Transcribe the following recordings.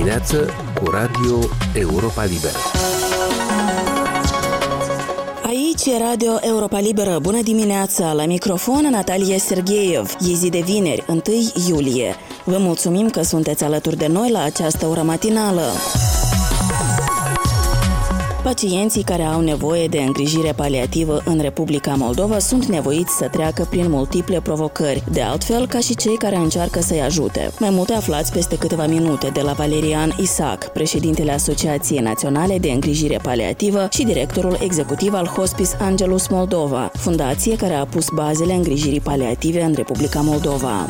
dimineață cu Radio Europa Liberă. Aici e Radio Europa Liberă. Bună dimineața! La microfon Natalia Sergeev. E zi de vineri, 1 iulie. Vă mulțumim că sunteți alături de noi la această oră matinală. Pacienții care au nevoie de îngrijire paliativă în Republica Moldova sunt nevoiți să treacă prin multiple provocări, de altfel ca și cei care încearcă să-i ajute. Mai multe aflați peste câteva minute de la Valerian Isac, președintele Asociației Naționale de Îngrijire Paliativă și directorul executiv al Hospice Angelus Moldova, fundație care a pus bazele îngrijirii paliative în Republica Moldova.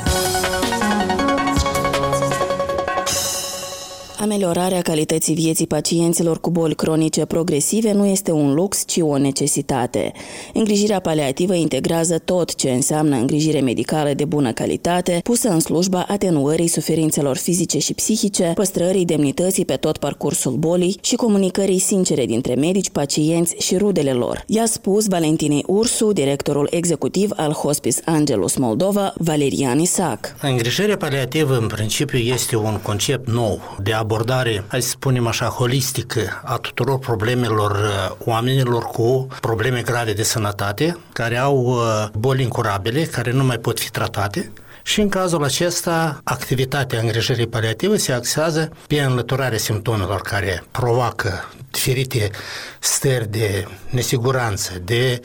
Ameliorarea calității vieții pacienților cu boli cronice progresive nu este un lux, ci o necesitate. Îngrijirea paliativă integrează tot ce înseamnă îngrijire medicală de bună calitate, pusă în slujba atenuării suferințelor fizice și psihice, păstrării demnității pe tot parcursul bolii și comunicării sincere dintre medici, pacienți și rudele lor. I-a spus Valentinei Ursu, directorul executiv al Hospice Angelus Moldova, Valerian Isac. Îngrijirea paliativă, în principiu, este un concept nou de abordare, hai să spunem așa, holistică a tuturor problemelor uh, oamenilor cu probleme grave de sănătate, care au uh, boli incurabile, care nu mai pot fi tratate, și în cazul acesta, activitatea îngrijirii paliative se axează pe înlăturarea simptomelor care provoacă diferite stări de nesiguranță, de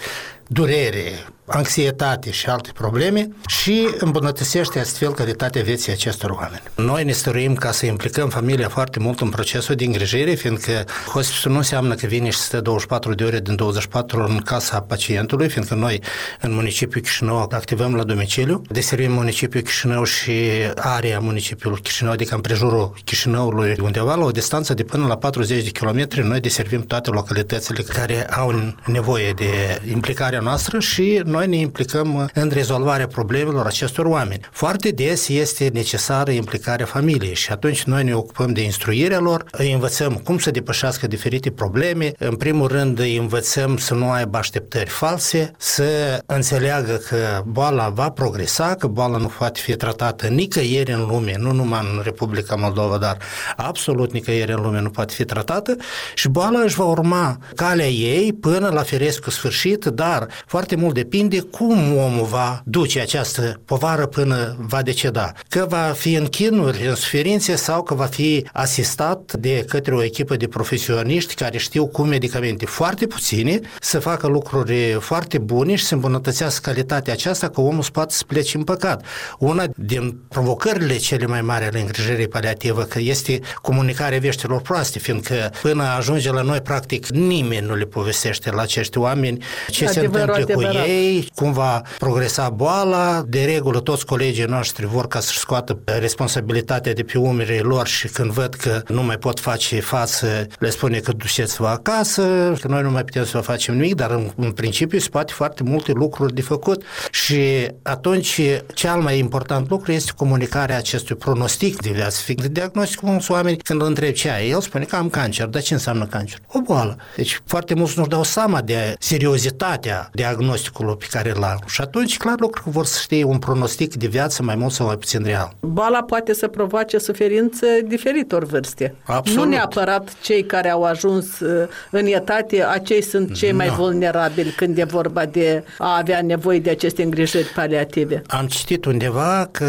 durere, anxietate și alte probleme și îmbunătățește astfel calitatea vieții acestor oameni. Noi ne stăruim ca să implicăm familia foarte mult în procesul de îngrijire, fiindcă hospice nu înseamnă că vine și stă 24 de ore din 24 în casa pacientului, fiindcă noi în municipiul Chișinău activăm la domiciliu, deservim municipiul Chișinău și area municipiului Chișinău, adică în prejurul Chișinăului, undeva la o distanță de până la 40 de kilometri, noi deservim toate localitățile care au nevoie de implicarea noastră și noi ne implicăm în rezolvarea problemelor acestor oameni. Foarte des este necesară implicarea familiei și atunci noi ne ocupăm de instruirea lor, îi învățăm cum să depășească diferite probleme, în primul rând îi învățăm să nu aibă așteptări false, să înțeleagă că boala va progresa, că boala nu poate fi tratată nicăieri în lume, nu numai în Republica Moldova, dar absolut nicăieri în lume nu poate fi tratată și boala își va urma calea ei până la firescul sfârșit, dar foarte mult depinde depinde cum omul va duce această povară până va deceda. Că va fi în chinuri, în suferințe sau că va fi asistat de către o echipă de profesioniști care știu cu medicamente foarte puține să facă lucruri foarte bune și să îmbunătățească calitatea aceasta că omul să poată să plece în păcat. Una din provocările cele mai mari ale îngrijirii paliativă că este comunicarea veștilor proaste, fiindcă până ajunge la noi, practic, nimeni nu le povestește la acești oameni ce adevărat, se întâmplă adevărat. cu ei, cum va progresa boala. De regulă, toți colegii noștri vor ca să-și scoată responsabilitatea de pe umerii lor și când văd că nu mai pot face față, le spune că duceți-vă acasă, că noi nu mai putem să vă facem nimic, dar în, în principiu se poate foarte multe lucruri de făcut și atunci cel mai important lucru este comunicarea acestui pronostic de viață, fiindcă diagnosticul mulți oameni când îl întreb ce ai, el spune că am cancer, dar ce înseamnă cancer? O boală. Deci foarte mulți nu-și dau seama de seriozitatea diagnosticului pe care îl au. Și atunci, clar, lucru că vor să știe un pronostic de viață mai mult sau mai puțin real. Boala poate să provoace suferințe diferitor vârste. Absolut. Nu neapărat cei care au ajuns uh, în etate, acei sunt cei mai no. vulnerabili când e vorba de a avea nevoie de aceste îngrijiri paliative. Am citit undeva că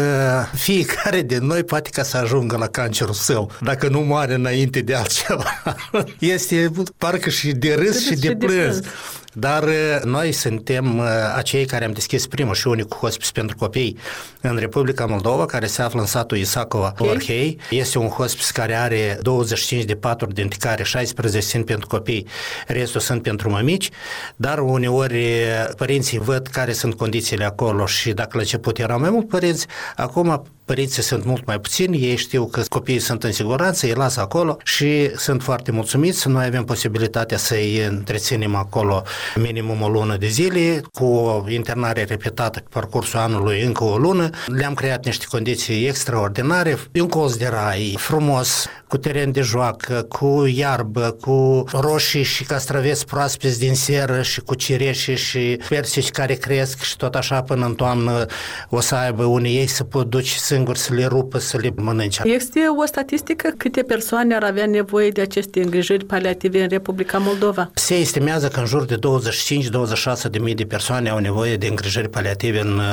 fiecare din noi poate ca să ajungă la cancerul său, dacă nu moare înainte de altceva. este parcă și de râs și de plâns. Dar uh, noi suntem uh, acei care am deschis primul și unicul hospice pentru copii în Republica Moldova, care se află în satul Isacova, okay. Orhei. Este un hospice care are 25 de paturi, dintre care 16 sunt pentru copii, restul sunt pentru mămici, dar uneori uh, părinții văd care sunt condițiile acolo și dacă la început erau mai mult părinți, acum părinții sunt mult mai puțini, ei știu că copiii sunt în siguranță, îi lasă acolo și sunt foarte mulțumiți. Noi avem posibilitatea să-i întreținem acolo minimum o lună de zile, cu o internare repetată pe parcursul anului încă o lună. Le-am creat niște condiții extraordinare, un colț de rai frumos, cu teren de joacă, cu iarbă, cu roșii și castraveți proaspeți din seră și cu cireșe și persici care cresc și tot așa până în toamnă o să aibă unii ei să pot duce să singuri să le rupă, să le mănânce. Este o statistică câte persoane ar avea nevoie de aceste îngrijiri paliative în Republica Moldova? Se estimează că în jur de 25-26 de mii de persoane au nevoie de îngrijiri paliative în uh,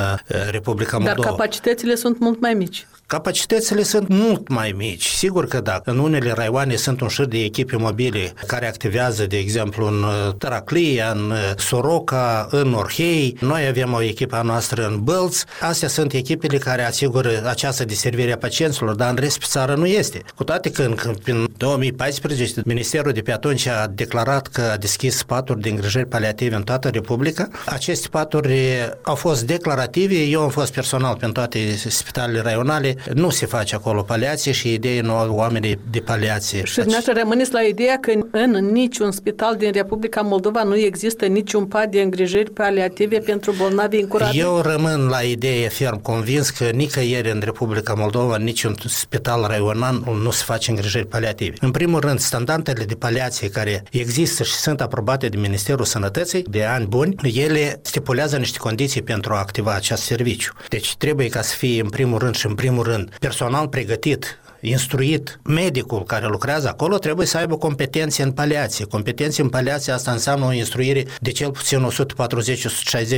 Republica Moldova. Dar capacitățile sunt mult mai mici. Capacitățile sunt mult mai mici, sigur că da. În unele raioane sunt un șir de echipe mobile care activează, de exemplu, în uh, Taraclia, în uh, Soroca, în Orhei. Noi avem o echipă a noastră în Bălț. Astea sunt echipele care asigură această deservire a pacienților, dar în rest pe țară nu este. Cu toate că în, în 2014 Ministerul de pe atunci a declarat că a deschis paturi de îngrijiri paliative în toată Republica. Aceste paturi au fost declarative, eu am fost personal pe toate spitalele raionale, nu se face acolo paliație și idei nu au oamenii de paliație. Și dumneavoastră rămâneți la ideea că în niciun spital din Republica Moldova nu există niciun pat de îngrijiri paliative pentru bolnavi incurabili? Eu rămân la idee ferm convins că nicăieri în Republica Moldova, niciun spital raional nu se face îngrijiri paliative. În primul rând, standardele de paliație care există și sunt aprobate de Ministerul Sănătății de ani buni, ele stipulează niște condiții pentru a activa acest serviciu. Deci trebuie ca să fie în primul rând și în primul rând personal pregătit instruit, medicul care lucrează acolo trebuie să aibă competențe în paliație. Competențe în paliație asta înseamnă o instruire de cel puțin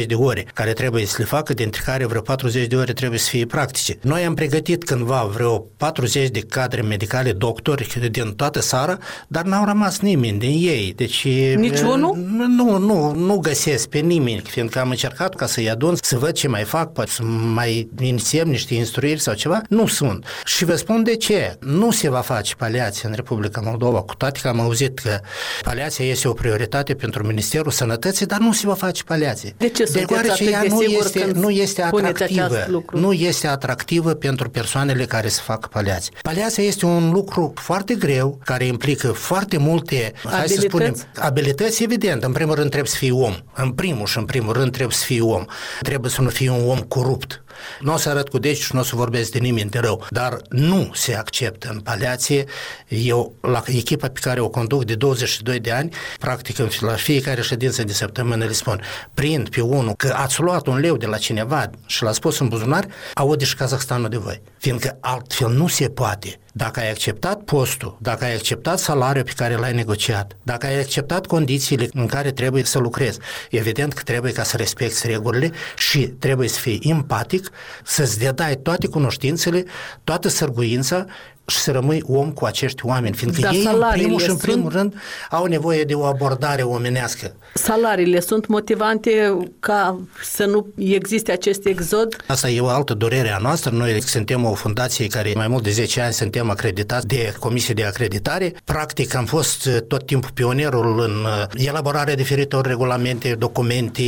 140-160 de ore, care trebuie să le facă, dintre care vreo 40 de ore trebuie să fie practice. Noi am pregătit cândva vreo 40 de cadre medicale, doctori din toată țara, dar n-au rămas nimeni din ei. Deci, Niciunul? Nu, nu, nu găsesc pe nimeni, fiindcă am încercat ca să-i adun, să văd ce mai fac, poate să mai inițiem niște instruiri sau ceva. Nu sunt. Și vă spun de ce ce nu se va face paliație în Republica Moldova, cu toate că am auzit că paliația este o prioritate pentru Ministerul Sănătății, dar nu se va face paliație. De ce Deoarece ea nu este, nu este atractivă. Nu este atractivă pentru persoanele care să fac paliație. Paliația este un lucru foarte greu, care implică foarte multe, abilități? hai să spunem, abilități, evident. În primul rând trebuie să fii om. În primul și în primul rând trebuie să fii om. Trebuie să nu fii un om corupt. Nu o să arăt cu deci și nu o să vorbesc de nimeni de rău, dar nu se acceptă în paliație. Eu, la echipa pe care o conduc de 22 de ani, practic la fiecare ședință de săptămână le spun, prind pe unul că ați luat un leu de la cineva și l-ați pus în buzunar, aude și Kazahstanul de voi. Fiindcă altfel nu se poate. Dacă ai acceptat postul, dacă ai acceptat salariul pe care l-ai negociat, dacă ai acceptat condițiile în care trebuie să lucrezi, evident că trebuie ca să respecti regulile și trebuie să fii empatic, să-ți dedai toate cunoștințele, toată sărguința și să rămâi om cu acești oameni, fiindcă da, ei în primul și în primul sunt... rând au nevoie de o abordare omenească. Salariile sunt motivante ca să nu existe acest exod? Asta e o altă durere a noastră. Noi suntem o fundație care mai mult de 10 ani suntem acreditați de Comisie de Acreditare. Practic am fost tot timpul pionierul în elaborarea diferitor regulamente, documente,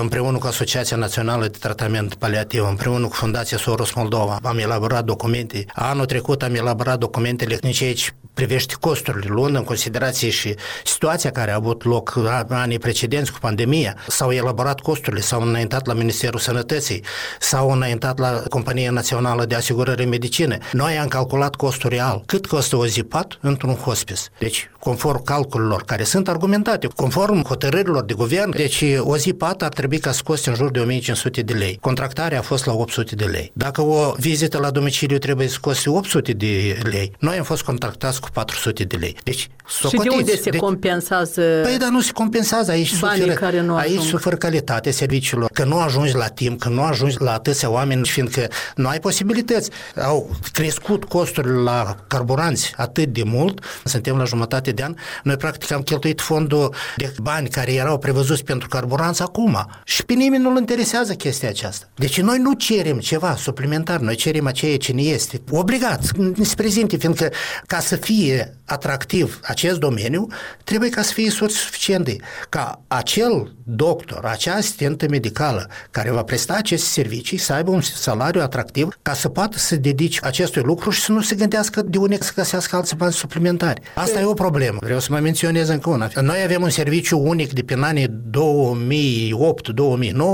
împreună cu Asociația Națională de Tratament Paliativ, împreună cu Fundația Soros Moldova. Am elaborat documente. Anul trecut am elaborat elaborat documentele în ceea ce privește costurile, luând în considerație și situația care a avut loc anii precedenți cu pandemia, s-au elaborat costurile, s-au înaintat la Ministerul Sănătății, s-au înaintat la Compania Națională de Asigurări Medicină. Noi am calculat costul real. Cât costă o zi pat într-un hospice? Deci, conform calculelor care sunt argumentate, conform hotărârilor de guvern, deci o zi pat ar trebui ca să coste în jur de 1500 de lei. Contractarea a fost la 800 de lei. Dacă o vizită la domiciliu trebuie să coste 800 de lei. Noi am fost contractați cu 400 de lei. Deci, socotiți. Și de unde se deci, compensează Păi, dar nu se compensează. Aici suferă, care nu aici ajung. suferă calitatea serviciilor. Că nu ajungi la timp, că nu ajungi la atâția oameni, fiindcă nu ai posibilități. Au crescut costurile la carburanți atât de mult, suntem la jumătate de an, noi practic am cheltuit fondul de bani care erau prevăzuți pentru carburanți acum. Și pe nimeni nu-l interesează chestia aceasta. Deci noi nu cerem ceva suplimentar, noi cerem aceea ce ne este. Obligat, se prezinte, fiindcă ca să fie atractiv acest domeniu, trebuie ca să fie suficiente. Ca acel doctor, acea asistentă medicală care va presta aceste servicii să aibă un salariu atractiv ca să poată să dedice acestui lucru și să nu se gândească de unde să găsească alți bani suplimentari. Asta e o problemă. Vreau să mai menționez încă una. Noi avem un serviciu unic de prin anii 2008-2009,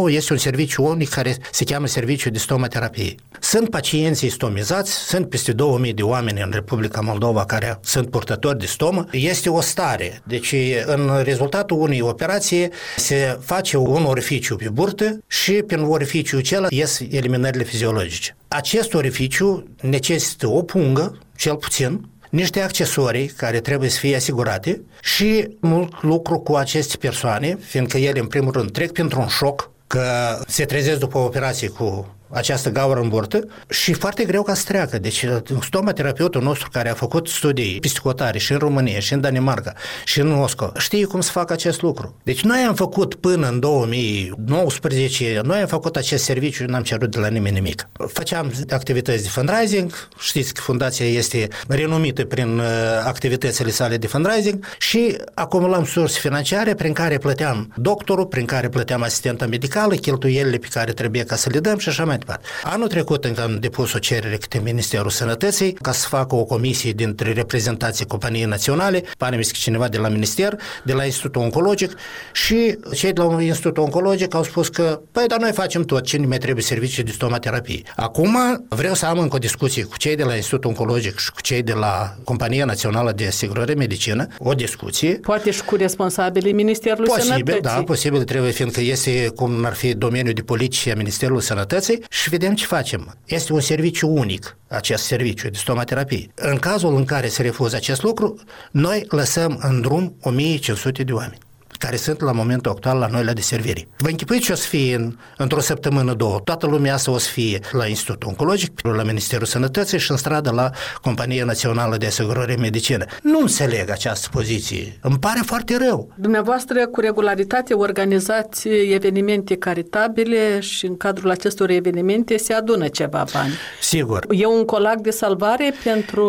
este un serviciu unic care se cheamă serviciu de stomaterapie. Sunt pacienții stomizați, sunt peste 2000 de oameni în Republica Moldova care sunt scurtători de stomă, este o stare. Deci în rezultatul unei operații se face un orificiu pe burtă și prin orificiul acela ies eliminările fiziologice. Acest orificiu necesită o pungă, cel puțin, niște accesorii care trebuie să fie asigurate și mult lucru cu aceste persoane, fiindcă ele, în primul rând, trec printr-un șoc, că se trezesc după operație cu această gaură în burtă și foarte greu ca să treacă. Deci stomaterapeutul nostru care a făcut studii psihotare și în România, și în Danemarca, și în Moscova, știe cum să facă acest lucru. Deci noi am făcut până în 2019, noi am făcut acest serviciu și n-am cerut de la nimeni nimic. Făceam activități de fundraising, știți că fundația este renumită prin uh, activitățile sale de fundraising și acumulam surse financiare prin care plăteam doctorul, prin care plăteam asistenta medicală, cheltuielile pe care trebuie ca să le dăm și așa mai departe. Anul trecut încă am depus o cerere către Ministerul Sănătății ca să facă o comisie dintre reprezentanții companiei naționale, pare mi cineva de la Minister, de la Institutul Oncologic și cei de la Institutul Oncologic au spus că, păi, dar noi facem tot, cine mai trebuie servicii de stomaterapie. Acum vreau să am încă o discuție cu cei de la Institutul Oncologic și cu cei de la Compania Națională de Asigurare Medicină, o discuție. Poate și cu responsabilii Ministerului posibil, Sănătății. da, posibil trebuie, fiindcă este cum ar fi domeniul de poliție a Ministerului Sănătății și vedem ce facem. Este un serviciu unic, acest serviciu de stomaterapie. În cazul în care se refuză acest lucru, noi lăsăm în drum 1500 de oameni care sunt la momentul actual la noi la deserviri. Vă închipuiți ce o să fie în, într-o săptămână, două. Toată lumea asta o să fie la Institutul Oncologic, la Ministerul Sănătății și în stradă la Compania Națională de Asigurări Medicină. Nu înțeleg această poziție. Îmi pare foarte rău. Dumneavoastră, cu regularitate, organizați evenimente caritabile și în cadrul acestor evenimente se adună ceva bani. Sigur. E un colac de salvare pentru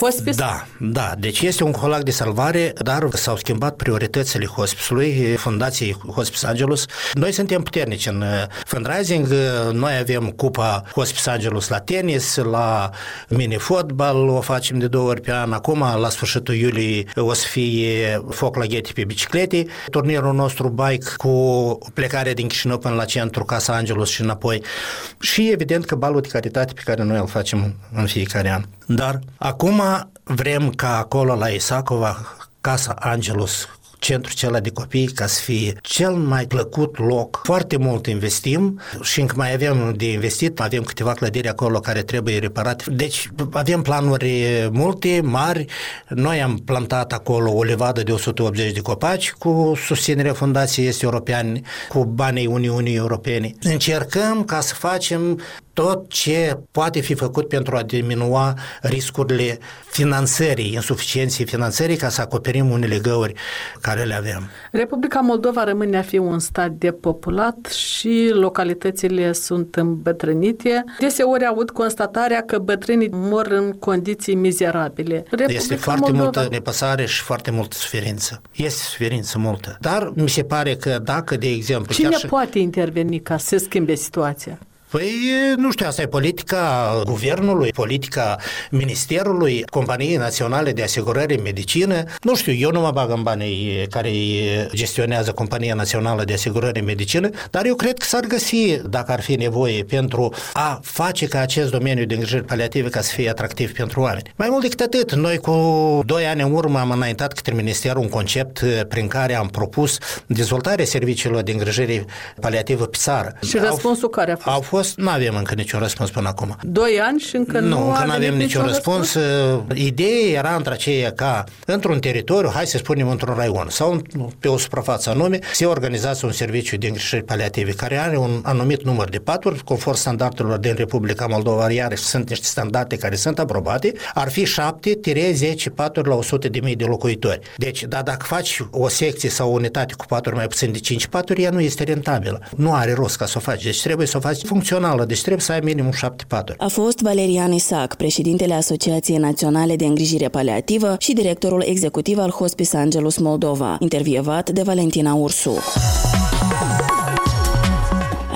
hospice? Da, da. Deci este un colac de salvare, dar s-au schimbat prioritățile hospice Hospice-ului, Fundației Hospice Angelus. Noi suntem puternici în uh, fundraising, uh, noi avem cupa Hospice Angelus la tenis, la mini-fotbal, o facem de două ori pe an. Acum, la sfârșitul iulie, o să fie foc la ghete pe biciclete. Turnirul nostru bike cu plecare din Chișinău până la centru Casa Angelus și înapoi. Și evident că balul de caritate pe care noi îl facem în fiecare an. Dar acum vrem ca acolo la Isacova Casa Angelus centrul acela de copii ca să fie cel mai plăcut loc. Foarte mult investim și încă mai avem de investit, avem câteva clădiri acolo care trebuie reparate. Deci avem planuri multe, mari. Noi am plantat acolo o levadă de 180 de copaci cu susținerea Fundației Este Europeane, cu banii Uniunii Europene. Încercăm ca să facem tot ce poate fi făcut pentru a diminua riscurile finanțării, insuficienței finanțării, ca să acoperim unele găuri care le avem. Republica Moldova rămâne a fi un stat depopulat și localitățile sunt îmbătrânite. Deseori aud constatarea că bătrânii mor în condiții mizerabile. Republica este foarte Moldova... multă nepăsare și foarte multă suferință. Este suferință multă. Dar mi se pare că dacă, de exemplu... Cine și... poate interveni ca să se schimbe situația? Păi, nu știu, asta e politica guvernului, politica ministerului, Companiei Naționale de Asigurări în Medicină. Nu știu, eu nu mă bag în banii care gestionează Compania Națională de Asigurări în Medicină, dar eu cred că s-ar găsi, dacă ar fi nevoie, pentru a face ca acest domeniu de îngrijiri paliative ca să fie atractiv pentru oameni. Mai mult decât atât, noi cu doi ani în urmă am înaintat către Ministerul un concept prin care am propus dezvoltarea serviciilor de îngrijire paliativă pe țară. Și răspunsul au, care a fost? Au fost fost, nu avem încă niciun răspuns până acum. Doi ani și încă nu, nu încă nu avem niciun răspuns. răspuns. Ideea era între aceea ca într-un teritoriu, hai să spunem într-un raion sau pe o suprafață anume, se organizează un serviciu de îngrijiri paliative care are un anumit număr de paturi, conform standardelor din Republica Moldova, iar sunt niște standarde care sunt aprobate, ar fi 7-10 paturi la 100 de mii de locuitori. Deci, da, dacă faci o secție sau o unitate cu paturi mai puțin de 5 paturi, ea nu este rentabilă. Nu are rost ca să o faci. Deci trebuie să o faci funcțională funcțională, deci trebuie să ai minimum șapte paturi. A fost Valerian Isac, președintele Asociației Naționale de Îngrijire Paliativă și directorul executiv al Hospice Angelus Moldova, intervievat de Valentina Ursu.